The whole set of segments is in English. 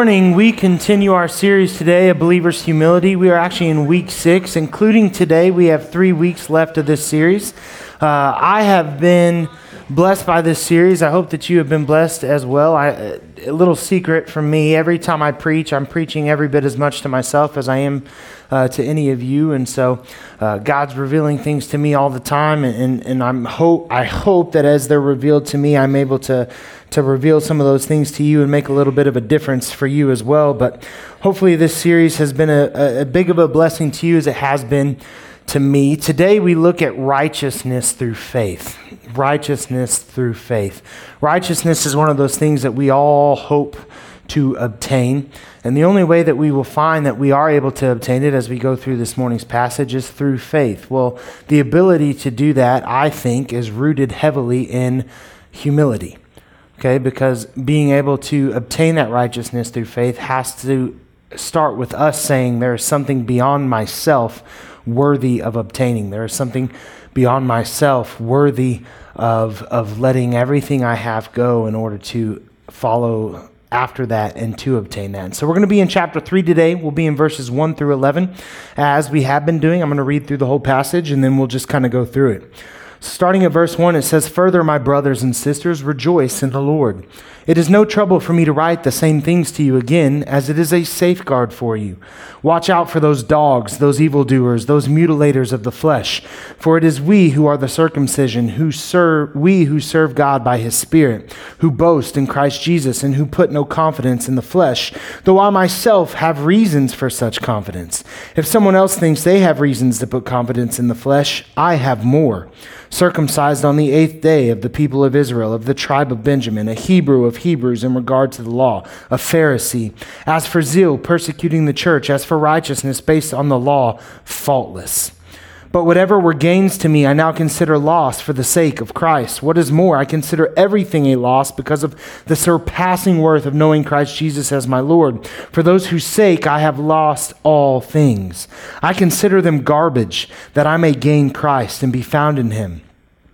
morning, we continue our series today, A Believer's Humility. We are actually in week six, including today. We have three weeks left of this series. Uh, I have been blessed by this series. I hope that you have been blessed as well. I, a little secret from me every time I preach, I'm preaching every bit as much to myself as I am uh, to any of you. And so uh, God's revealing things to me all the time. And, and, I'm hope, I hope that as they're revealed to me, I'm able to to reveal some of those things to you and make a little bit of a difference for you as well. But hopefully, this series has been a, a big of a blessing to you as it has been to me. Today, we look at righteousness through faith. Righteousness through faith. Righteousness is one of those things that we all hope to obtain. And the only way that we will find that we are able to obtain it as we go through this morning's passage is through faith. Well, the ability to do that, I think, is rooted heavily in humility okay? Because being able to obtain that righteousness through faith has to start with us saying there is something beyond myself worthy of obtaining. There is something beyond myself worthy of, of letting everything I have go in order to follow after that and to obtain that. And so we're going to be in chapter 3 today. We'll be in verses 1 through 11 as we have been doing. I'm going to read through the whole passage and then we'll just kind of go through it. Starting at verse 1, it says, Further, my brothers and sisters, rejoice in the Lord. It is no trouble for me to write the same things to you again, as it is a safeguard for you. Watch out for those dogs, those evildoers, those mutilators of the flesh. For it is we who are the circumcision, who serve, we who serve God by his Spirit, who boast in Christ Jesus, and who put no confidence in the flesh, though I myself have reasons for such confidence. If someone else thinks they have reasons to put confidence in the flesh, I have more circumcised on the eighth day of the people of Israel, of the tribe of Benjamin, a Hebrew of Hebrews in regard to the law, a Pharisee. As for zeal, persecuting the church, as for righteousness based on the law, faultless. But whatever were gains to me, I now consider loss for the sake of Christ. What is more, I consider everything a loss because of the surpassing worth of knowing Christ Jesus as my Lord. For those whose sake I have lost all things. I consider them garbage, that I may gain Christ and be found in him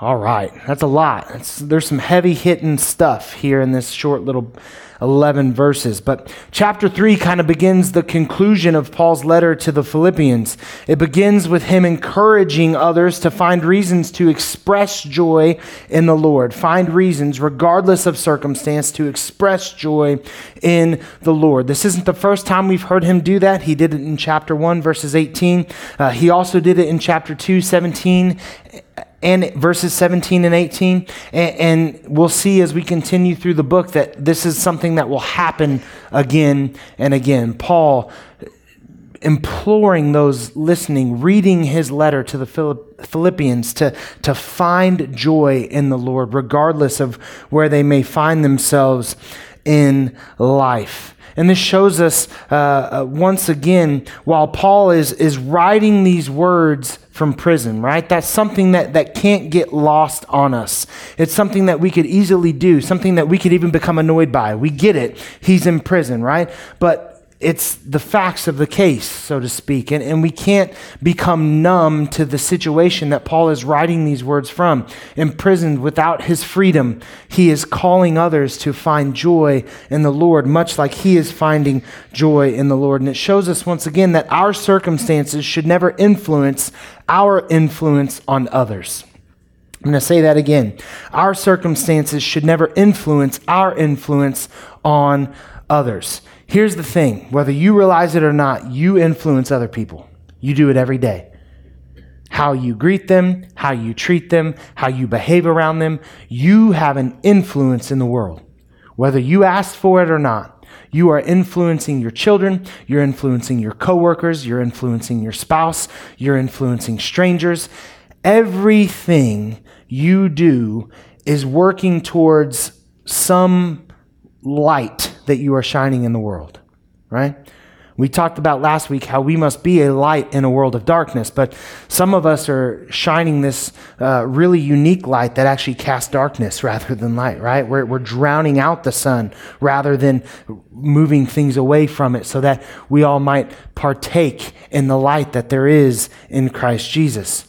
All right, that's a lot. There's some heavy hitting stuff here in this short little 11 verses. But chapter 3 kind of begins the conclusion of Paul's letter to the Philippians. It begins with him encouraging others to find reasons to express joy in the Lord, find reasons, regardless of circumstance, to express joy in the Lord. This isn't the first time we've heard him do that. He did it in chapter 1, verses 18. Uh, he also did it in chapter 2, 17 and verses 17 and 18. And, and, we'll see as we continue through the book that this is something that will happen again and again. Paul imploring those listening, reading his letter to the Philippians to, to find joy in the Lord, regardless of where they may find themselves in life. And this shows us uh, uh, once again, while Paul is, is writing these words from prison, right? That's something that, that can't get lost on us. It's something that we could easily do, something that we could even become annoyed by. We get it. He's in prison, right? But it's the facts of the case, so to speak. And, and we can't become numb to the situation that Paul is writing these words from. Imprisoned without his freedom, he is calling others to find joy in the Lord, much like he is finding joy in the Lord. And it shows us once again that our circumstances should never influence our influence on others. I'm going to say that again. Our circumstances should never influence our influence on others. Here's the thing whether you realize it or not, you influence other people. You do it every day. How you greet them, how you treat them, how you behave around them, you have an influence in the world. Whether you ask for it or not, you are influencing your children, you're influencing your coworkers, you're influencing your spouse, you're influencing strangers. Everything you do is working towards some light that you are shining in the world, right? We talked about last week how we must be a light in a world of darkness, but some of us are shining this uh, really unique light that actually casts darkness rather than light, right? We're, we're drowning out the sun rather than moving things away from it so that we all might partake in the light that there is in Christ Jesus.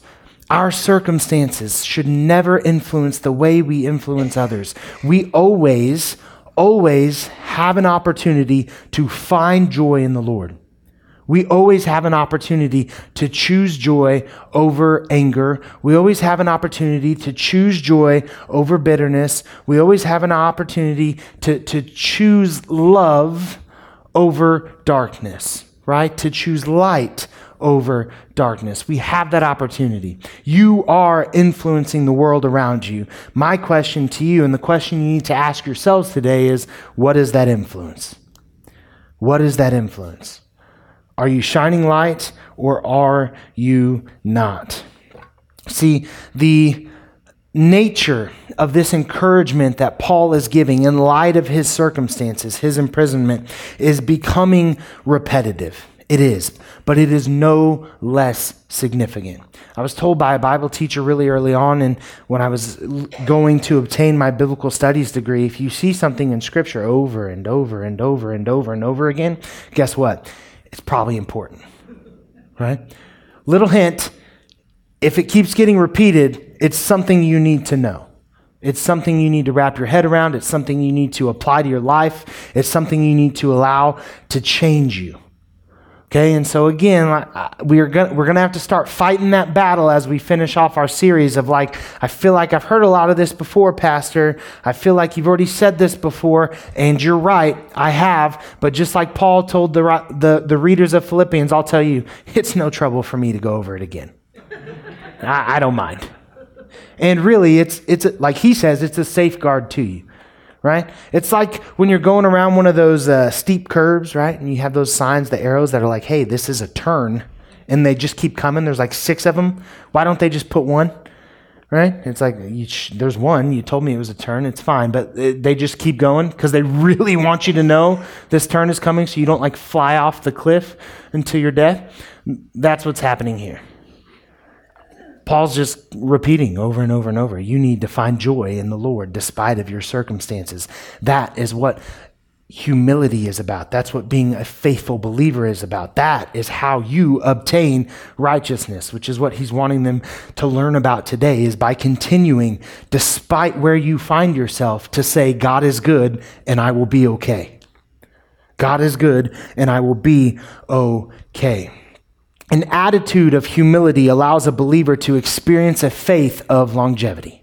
Our circumstances should never influence the way we influence others. We always, always have an opportunity to find joy in the Lord. We always have an opportunity to choose joy over anger. We always have an opportunity to choose joy over bitterness. We always have an opportunity to, to choose love over darkness, right? To choose light over darkness. We have that opportunity. You are influencing the world around you. My question to you, and the question you need to ask yourselves today is what is that influence? What is that influence? Are you shining light or are you not? See, the nature of this encouragement that Paul is giving in light of his circumstances, his imprisonment, is becoming repetitive. It is, but it is no less significant. I was told by a Bible teacher really early on, and when I was going to obtain my biblical studies degree, if you see something in Scripture over and over and over and over and over again, guess what? It's probably important, right? Little hint if it keeps getting repeated, it's something you need to know. It's something you need to wrap your head around. It's something you need to apply to your life. It's something you need to allow to change you. Okay, and so again, we are gonna, we're going to have to start fighting that battle as we finish off our series of like, I feel like I've heard a lot of this before, Pastor. I feel like you've already said this before, and you're right, I have. But just like Paul told the, the, the readers of Philippians, I'll tell you, it's no trouble for me to go over it again. I, I don't mind. And really, it's, it's like he says, it's a safeguard to you right? It's like when you're going around one of those uh, steep curves, right? And you have those signs, the arrows that are like, hey, this is a turn. And they just keep coming. There's like six of them. Why don't they just put one? Right? It's like, sh- there's one. You told me it was a turn. It's fine. But it, they just keep going because they really want you to know this turn is coming so you don't like fly off the cliff until your death. That's what's happening here. Paul's just repeating over and over and over. You need to find joy in the Lord despite of your circumstances. That is what humility is about. That's what being a faithful believer is about. That is how you obtain righteousness, which is what he's wanting them to learn about today is by continuing despite where you find yourself to say God is good and I will be okay. God is good and I will be okay. An attitude of humility allows a believer to experience a faith of longevity.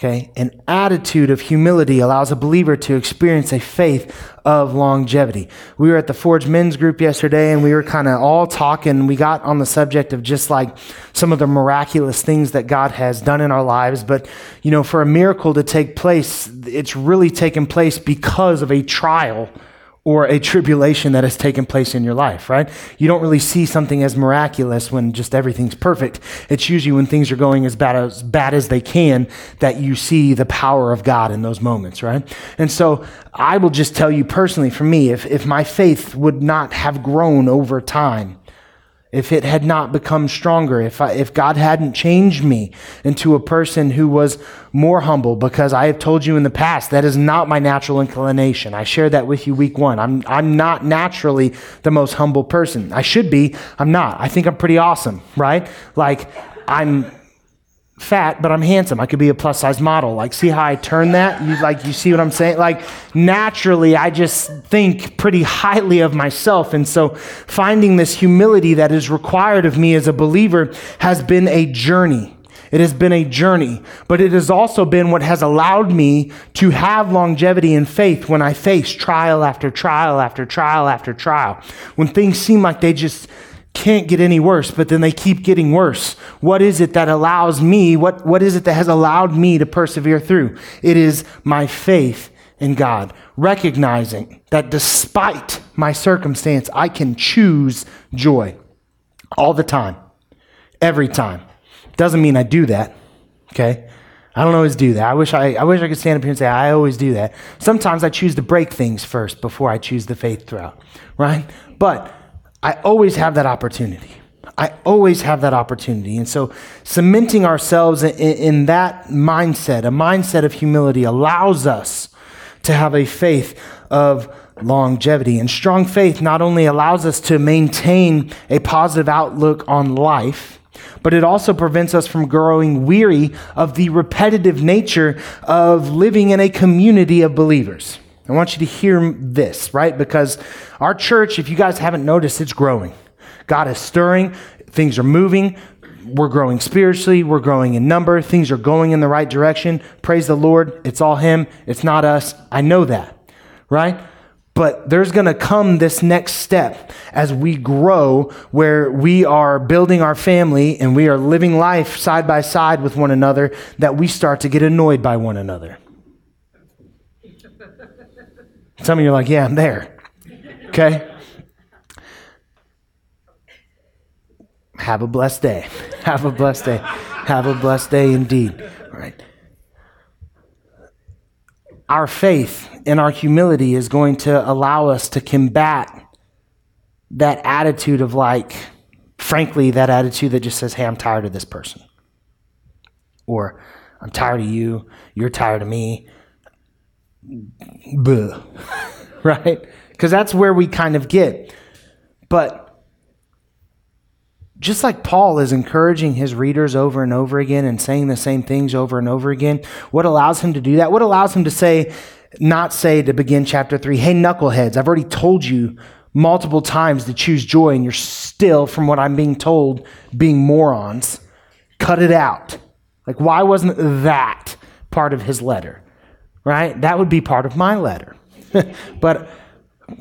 Okay? An attitude of humility allows a believer to experience a faith of longevity. We were at the Forge Men's group yesterday and we were kind of all talking. We got on the subject of just like some of the miraculous things that God has done in our lives. But, you know, for a miracle to take place, it's really taken place because of a trial or a tribulation that has taken place in your life, right? You don't really see something as miraculous when just everything's perfect. It's usually when things are going as bad as bad as they can that you see the power of God in those moments, right? And so I will just tell you personally, for me, if, if my faith would not have grown over time, if it had not become stronger, if, I, if God hadn't changed me into a person who was more humble, because I have told you in the past that is not my natural inclination. I shared that with you week one. I'm, I'm not naturally the most humble person. I should be. I'm not. I think I'm pretty awesome, right? Like, I'm fat, but I'm handsome. I could be a plus size model. Like, see how I turn that? You like, you see what I'm saying? Like, naturally, I just think pretty highly of myself. And so, finding this humility that is required of me as a believer has been a journey. It has been a journey, but it has also been what has allowed me to have longevity in faith when I face trial after trial after trial after trial. When things seem like they just can't get any worse, but then they keep getting worse. What is it that allows me, what, what is it that has allowed me to persevere through? It is my faith in God, recognizing that despite my circumstance, I can choose joy all the time, every time. Doesn't mean I do that, okay? I don't always do that. I wish I, I wish I could stand up here and say I always do that. Sometimes I choose to break things first before I choose the faith throughout, right? But I always have that opportunity. I always have that opportunity. And so cementing ourselves in, in that mindset, a mindset of humility, allows us to have a faith of longevity. And strong faith not only allows us to maintain a positive outlook on life, but it also prevents us from growing weary of the repetitive nature of living in a community of believers. I want you to hear this, right? Because our church, if you guys haven't noticed, it's growing. God is stirring, things are moving. We're growing spiritually, we're growing in number, things are going in the right direction. Praise the Lord. It's all Him, it's not us. I know that, right? But there's going to come this next step as we grow where we are building our family and we are living life side by side with one another that we start to get annoyed by one another. Some of you are like, yeah, I'm there. Okay? Have a blessed day. Have a blessed day. Have a blessed day indeed. All right. Our faith and our humility is going to allow us to combat that attitude of like, frankly, that attitude that just says, hey, I'm tired of this person. Or I'm tired of you. You're tired of me. Buh. right? Because that's where we kind of get. But just like Paul is encouraging his readers over and over again and saying the same things over and over again, what allows him to do that? What allows him to say, not say to begin chapter three, hey, knuckleheads, I've already told you multiple times to choose joy, and you're still, from what I'm being told, being morons. Cut it out. Like, why wasn't that part of his letter? Right? That would be part of my letter. but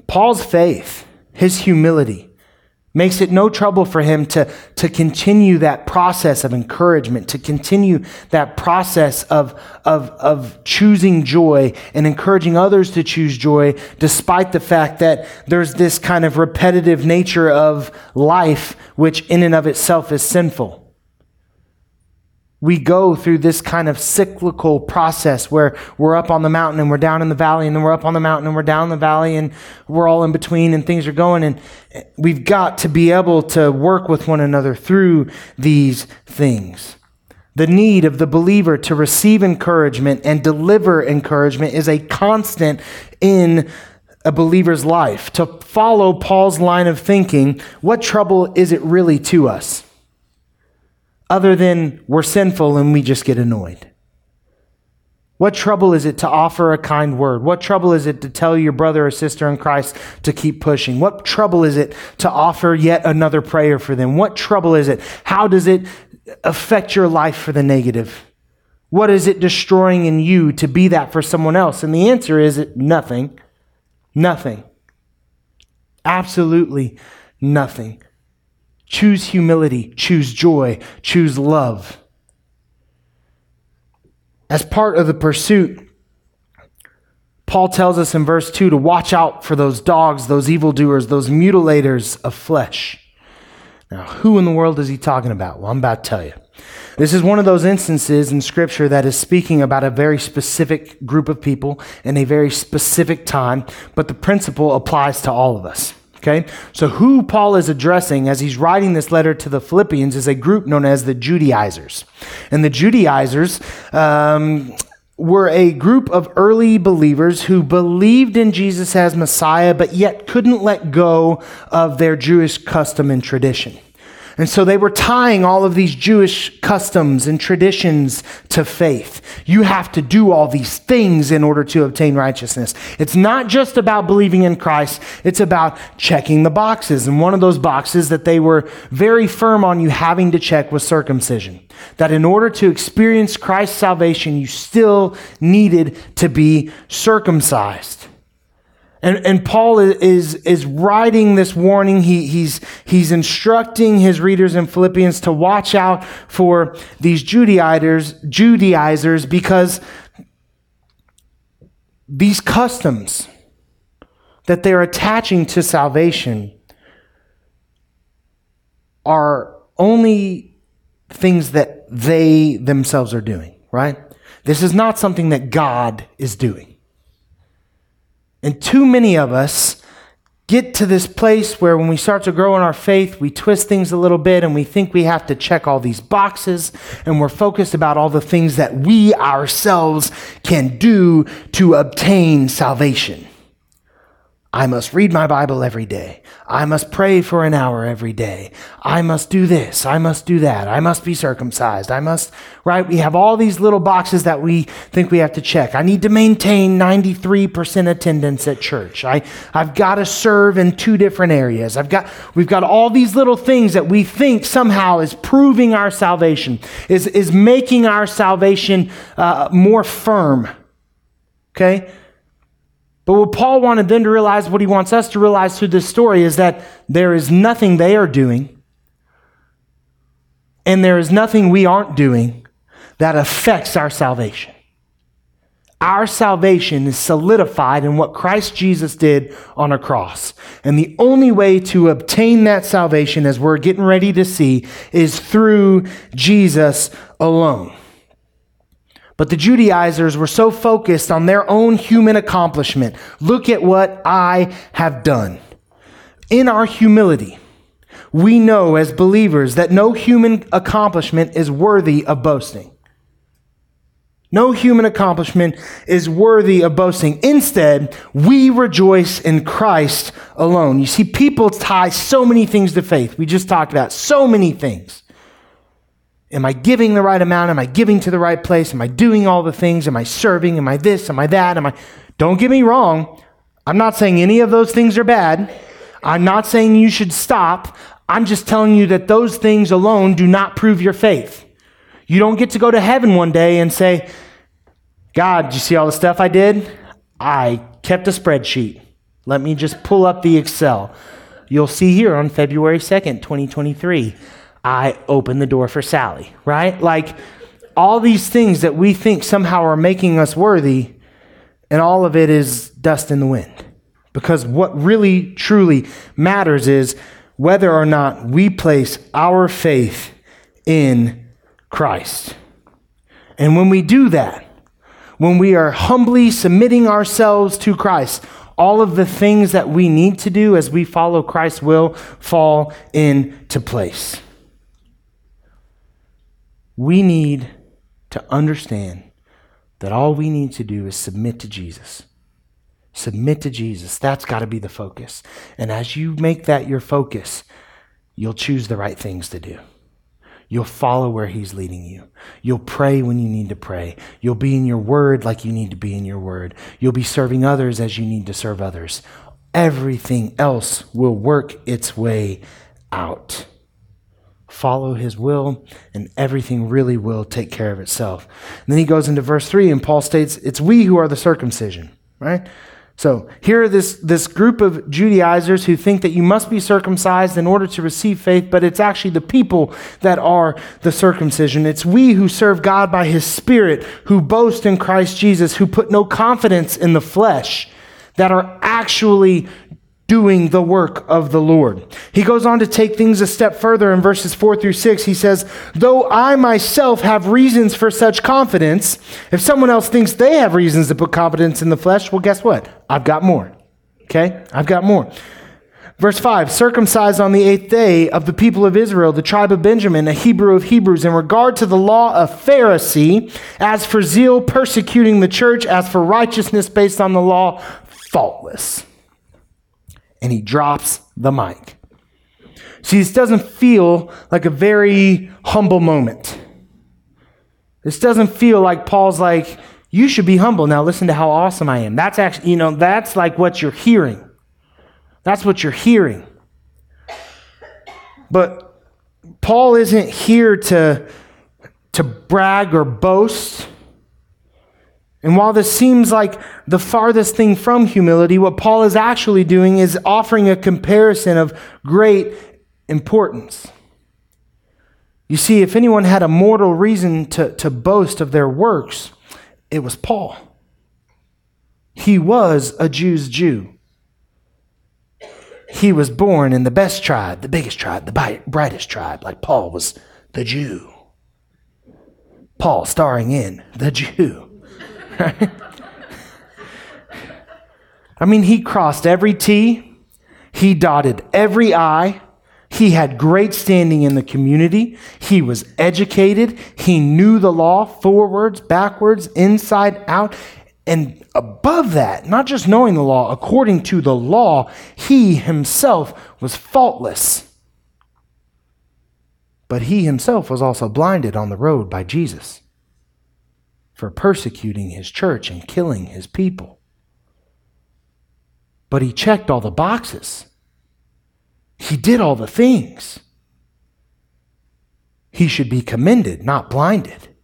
Paul's faith, his humility, Makes it no trouble for him to, to continue that process of encouragement, to continue that process of, of, of choosing joy and encouraging others to choose joy, despite the fact that there's this kind of repetitive nature of life, which in and of itself is sinful we go through this kind of cyclical process where we're up on the mountain and we're down in the valley and then we're up on the mountain and we're down the valley and we're all in between and things are going and we've got to be able to work with one another through these things. The need of the believer to receive encouragement and deliver encouragement is a constant in a believer's life. To follow Paul's line of thinking, what trouble is it really to us? Other than we're sinful and we just get annoyed? What trouble is it to offer a kind word? What trouble is it to tell your brother or sister in Christ to keep pushing? What trouble is it to offer yet another prayer for them? What trouble is it? How does it affect your life for the negative? What is it destroying in you to be that for someone else? And the answer is nothing. Nothing. Absolutely nothing. Choose humility, choose joy, choose love. As part of the pursuit, Paul tells us in verse 2 to watch out for those dogs, those evildoers, those mutilators of flesh. Now, who in the world is he talking about? Well, I'm about to tell you. This is one of those instances in Scripture that is speaking about a very specific group of people in a very specific time, but the principle applies to all of us. Okay? So, who Paul is addressing as he's writing this letter to the Philippians is a group known as the Judaizers. And the Judaizers um, were a group of early believers who believed in Jesus as Messiah, but yet couldn't let go of their Jewish custom and tradition. And so they were tying all of these Jewish customs and traditions to faith. You have to do all these things in order to obtain righteousness. It's not just about believing in Christ, it's about checking the boxes. And one of those boxes that they were very firm on you having to check was circumcision. That in order to experience Christ's salvation, you still needed to be circumcised. And, and Paul is, is writing this warning. He, he's, he's instructing his readers in Philippians to watch out for these Judaizers, Judaizers because these customs that they're attaching to salvation are only things that they themselves are doing, right? This is not something that God is doing. And too many of us get to this place where when we start to grow in our faith, we twist things a little bit and we think we have to check all these boxes and we're focused about all the things that we ourselves can do to obtain salvation. I must read my Bible every day. I must pray for an hour every day. I must do this. I must do that. I must be circumcised. I must, right? We have all these little boxes that we think we have to check. I need to maintain 93% attendance at church. I, I've got to serve in two different areas. I've got, we've got all these little things that we think somehow is proving our salvation, is, is making our salvation uh, more firm. Okay? But what Paul wanted them to realize, what he wants us to realize through this story, is that there is nothing they are doing, and there is nothing we aren't doing that affects our salvation. Our salvation is solidified in what Christ Jesus did on a cross. And the only way to obtain that salvation, as we're getting ready to see, is through Jesus alone. But the Judaizers were so focused on their own human accomplishment. Look at what I have done. In our humility, we know as believers that no human accomplishment is worthy of boasting. No human accomplishment is worthy of boasting. Instead, we rejoice in Christ alone. You see, people tie so many things to faith. We just talked about so many things. Am I giving the right amount? Am I giving to the right place? Am I doing all the things? Am I serving? Am I this? Am I that? Am I Don't get me wrong. I'm not saying any of those things are bad. I'm not saying you should stop. I'm just telling you that those things alone do not prove your faith. You don't get to go to heaven one day and say, God, you see all the stuff I did? I kept a spreadsheet. Let me just pull up the Excel. You'll see here on February 2nd, 2023. I open the door for Sally, right? Like all these things that we think somehow are making us worthy, and all of it is dust in the wind. Because what really, truly matters is whether or not we place our faith in Christ. And when we do that, when we are humbly submitting ourselves to Christ, all of the things that we need to do as we follow Christ will fall into place we need to understand that all we need to do is submit to Jesus. Submit to Jesus. That's got to be the focus. And as you make that your focus, you'll choose the right things to do. You'll follow where He's leading you. You'll pray when you need to pray. You'll be in your word like you need to be in your word. You'll be serving others as you need to serve others. Everything else will work its way out follow his will, and everything really will take care of itself. And then he goes into verse 3, and Paul states, It's we who are the circumcision, right? So here are this, this group of Judaizers who think that you must be circumcised in order to receive faith, but it's actually the people that are the circumcision. It's we who serve God by his Spirit, who boast in Christ Jesus, who put no confidence in the flesh, that are actually doing the work of the Lord. He goes on to take things a step further in verses 4 through 6. He says, Though I myself have reasons for such confidence, if someone else thinks they have reasons to put confidence in the flesh, well, guess what? I've got more. Okay? I've got more. Verse 5 circumcised on the eighth day of the people of Israel, the tribe of Benjamin, a Hebrew of Hebrews, in regard to the law of Pharisee, as for zeal persecuting the church, as for righteousness based on the law, faultless and he drops the mic. See, this doesn't feel like a very humble moment. This doesn't feel like Paul's like, you should be humble. Now listen to how awesome I am. That's actually, you know, that's like what you're hearing. That's what you're hearing. But Paul isn't here to, to brag or boast. And while this seems like the farthest thing from humility, what Paul is actually doing is offering a comparison of great importance. You see, if anyone had a mortal reason to, to boast of their works, it was Paul. He was a Jew's Jew. He was born in the best tribe, the biggest tribe, the brightest tribe, like Paul was the Jew. Paul starring in The Jew. I mean, he crossed every T, he dotted every I. He had great standing in the community. He was educated. He knew the law forwards, backwards, inside out. And above that, not just knowing the law, according to the law, he himself was faultless. But he himself was also blinded on the road by Jesus for persecuting his church and killing his people. But he checked all the boxes. He did all the things. He should be commended, not blinded.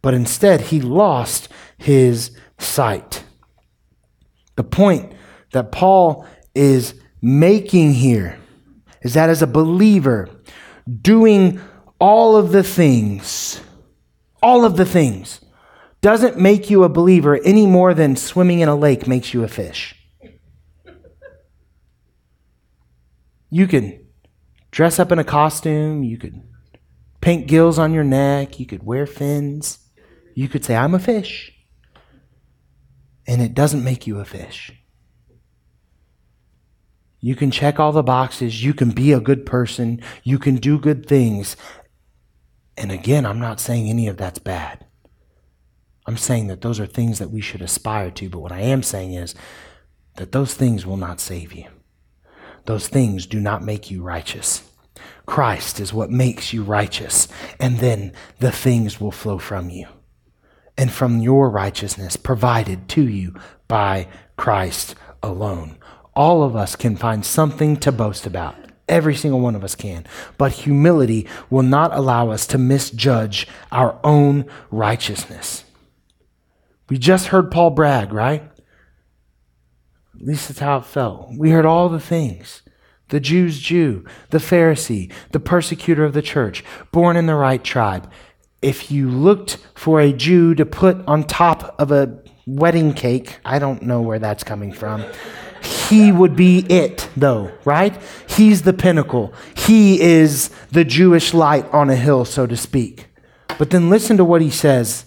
But instead, he lost his sight. The point that Paul is making here is that as a believer, doing all of the things, all of the things, doesn't make you a believer any more than swimming in a lake makes you a fish. You can dress up in a costume, you could paint gills on your neck, you could wear fins, you could say, I'm a fish. And it doesn't make you a fish. You can check all the boxes. You can be a good person. You can do good things. And again, I'm not saying any of that's bad. I'm saying that those are things that we should aspire to. But what I am saying is that those things will not save you. Those things do not make you righteous. Christ is what makes you righteous. And then the things will flow from you and from your righteousness provided to you by Christ alone. All of us can find something to boast about. Every single one of us can. But humility will not allow us to misjudge our own righteousness. We just heard Paul brag, right? At least that's how it felt. We heard all the things the Jew's Jew, the Pharisee, the persecutor of the church, born in the right tribe. If you looked for a Jew to put on top of a wedding cake, I don't know where that's coming from. He would be it, though, right? He's the pinnacle. He is the Jewish light on a hill, so to speak. But then listen to what he says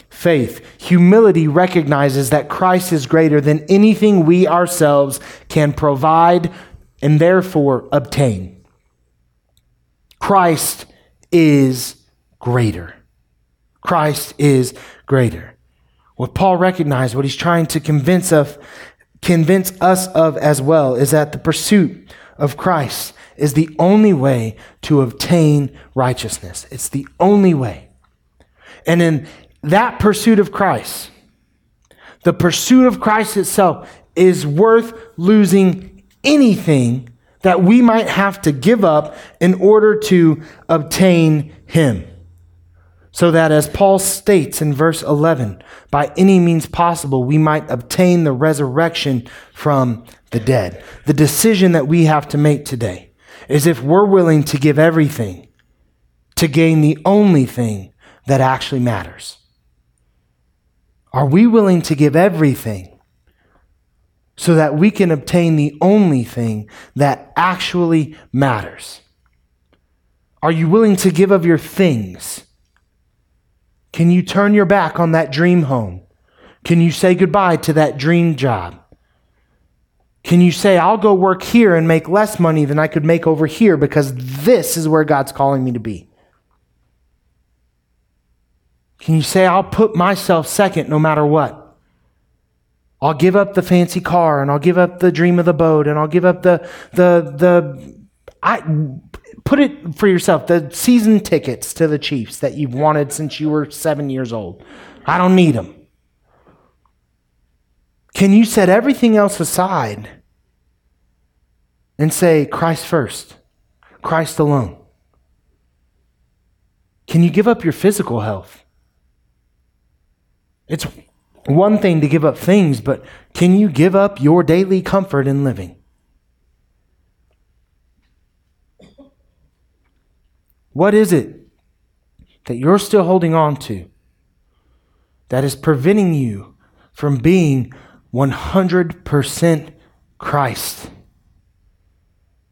faith. Humility recognizes that Christ is greater than anything we ourselves can provide and therefore obtain. Christ is greater. Christ is greater. What Paul recognized, what he's trying to convince of, convince us of as well, is that the pursuit of Christ is the only way to obtain righteousness. It's the only way. And in that pursuit of Christ, the pursuit of Christ itself, is worth losing anything that we might have to give up in order to obtain Him. So that, as Paul states in verse 11, by any means possible, we might obtain the resurrection from the dead. The decision that we have to make today is if we're willing to give everything to gain the only thing that actually matters. Are we willing to give everything so that we can obtain the only thing that actually matters? Are you willing to give of your things? Can you turn your back on that dream home? Can you say goodbye to that dream job? Can you say, I'll go work here and make less money than I could make over here because this is where God's calling me to be? Can you say, I'll put myself second no matter what? I'll give up the fancy car and I'll give up the dream of the boat and I'll give up the, the, the, I, put it for yourself, the season tickets to the Chiefs that you've wanted since you were seven years old. I don't need them. Can you set everything else aside and say, Christ first, Christ alone? Can you give up your physical health? It's one thing to give up things, but can you give up your daily comfort in living? What is it that you're still holding on to that is preventing you from being 100% Christ?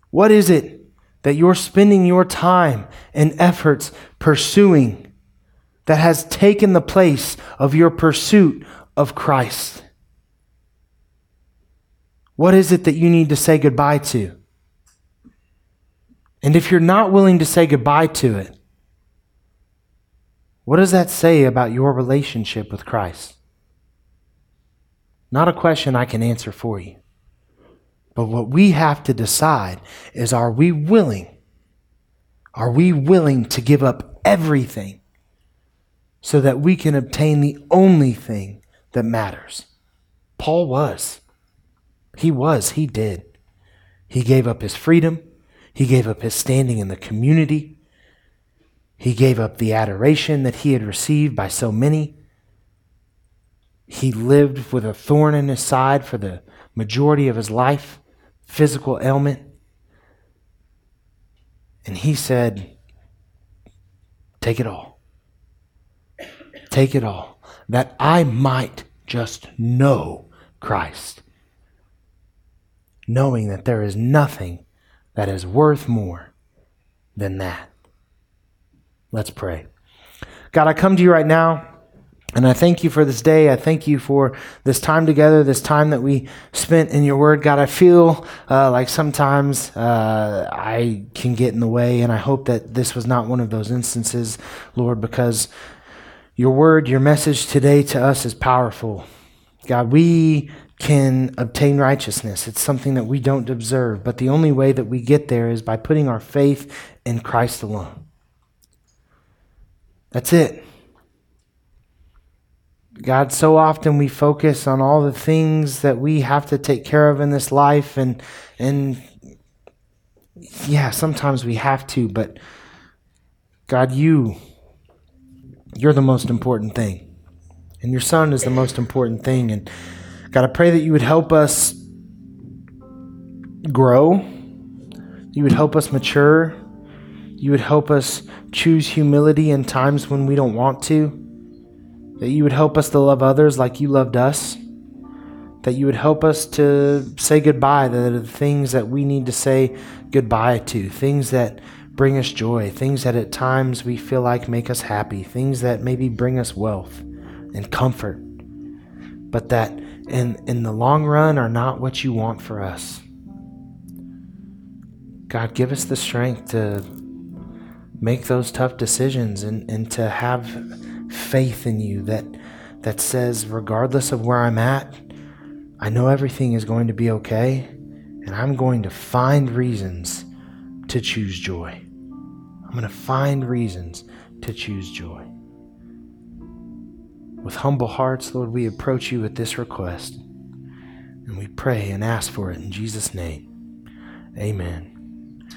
What is it that you're spending your time and efforts pursuing that has taken the place of your pursuit of Christ? What is it that you need to say goodbye to? And if you're not willing to say goodbye to it, what does that say about your relationship with Christ? Not a question I can answer for you. But what we have to decide is are we willing? Are we willing to give up everything so that we can obtain the only thing that matters? Paul was. He was. He did. He gave up his freedom. He gave up his standing in the community. He gave up the adoration that he had received by so many. He lived with a thorn in his side for the majority of his life, physical ailment. And he said, Take it all. Take it all, that I might just know Christ, knowing that there is nothing that is worth more than that. Let's pray. God, I come to you right now. And I thank you for this day. I thank you for this time together, this time that we spent in your word. God, I feel uh, like sometimes uh, I can get in the way, and I hope that this was not one of those instances, Lord, because your word, your message today to us is powerful. God, we can obtain righteousness. It's something that we don't observe, but the only way that we get there is by putting our faith in Christ alone. That's it. God, so often we focus on all the things that we have to take care of in this life, and and yeah, sometimes we have to, but God, you you're the most important thing. And your son is the most important thing. And God, I pray that you would help us grow. You would help us mature. You would help us choose humility in times when we don't want to. That you would help us to love others like you loved us. That you would help us to say goodbye to the things that we need to say goodbye to, things that bring us joy, things that at times we feel like make us happy, things that maybe bring us wealth and comfort, but that in, in the long run are not what you want for us. God, give us the strength to make those tough decisions and, and to have faith in you that, that says, regardless of where I'm at, I know everything is going to be okay, and I'm going to find reasons to choose joy. I'm going to find reasons to choose joy. With humble hearts, Lord, we approach you with this request. And we pray and ask for it in Jesus' name. Amen.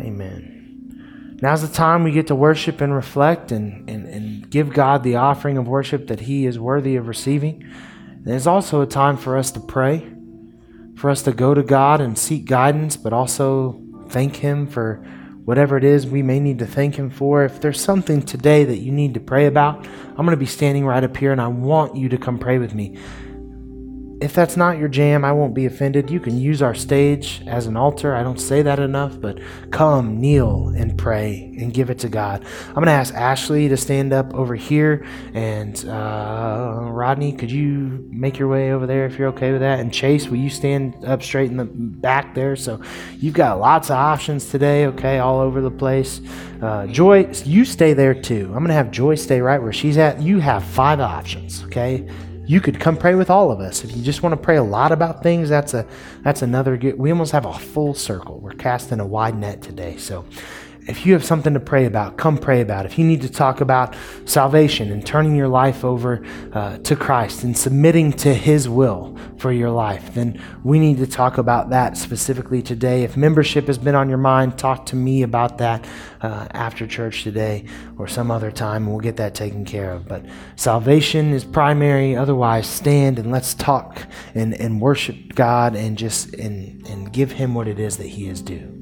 Amen. Now's the time we get to worship and reflect and, and, and give God the offering of worship that He is worthy of receiving. And it's also a time for us to pray, for us to go to God and seek guidance, but also thank Him for whatever it is we may need to thank Him for. If there's something today that you need to pray about, I'm going to be standing right up here and I want you to come pray with me. If that's not your jam, I won't be offended. You can use our stage as an altar. I don't say that enough, but come, kneel, and pray and give it to God. I'm going to ask Ashley to stand up over here. And uh, Rodney, could you make your way over there if you're okay with that? And Chase, will you stand up straight in the back there? So you've got lots of options today, okay, all over the place. Uh, Joy, you stay there too. I'm going to have Joy stay right where she's at. You have five options, okay? You could come pray with all of us. If you just want to pray a lot about things, that's a that's another good. We almost have a full circle. We're casting a wide net today. So, if you have something to pray about, come pray about. If you need to talk about salvation and turning your life over uh, to Christ and submitting to His will for your life, then we need to talk about that specifically today. If membership has been on your mind, talk to me about that uh, after church today or some other time, we'll get that taken care of. But salvation is primary. Otherwise, stand and let's talk and, and worship God and just and, and give Him what it is that He is due.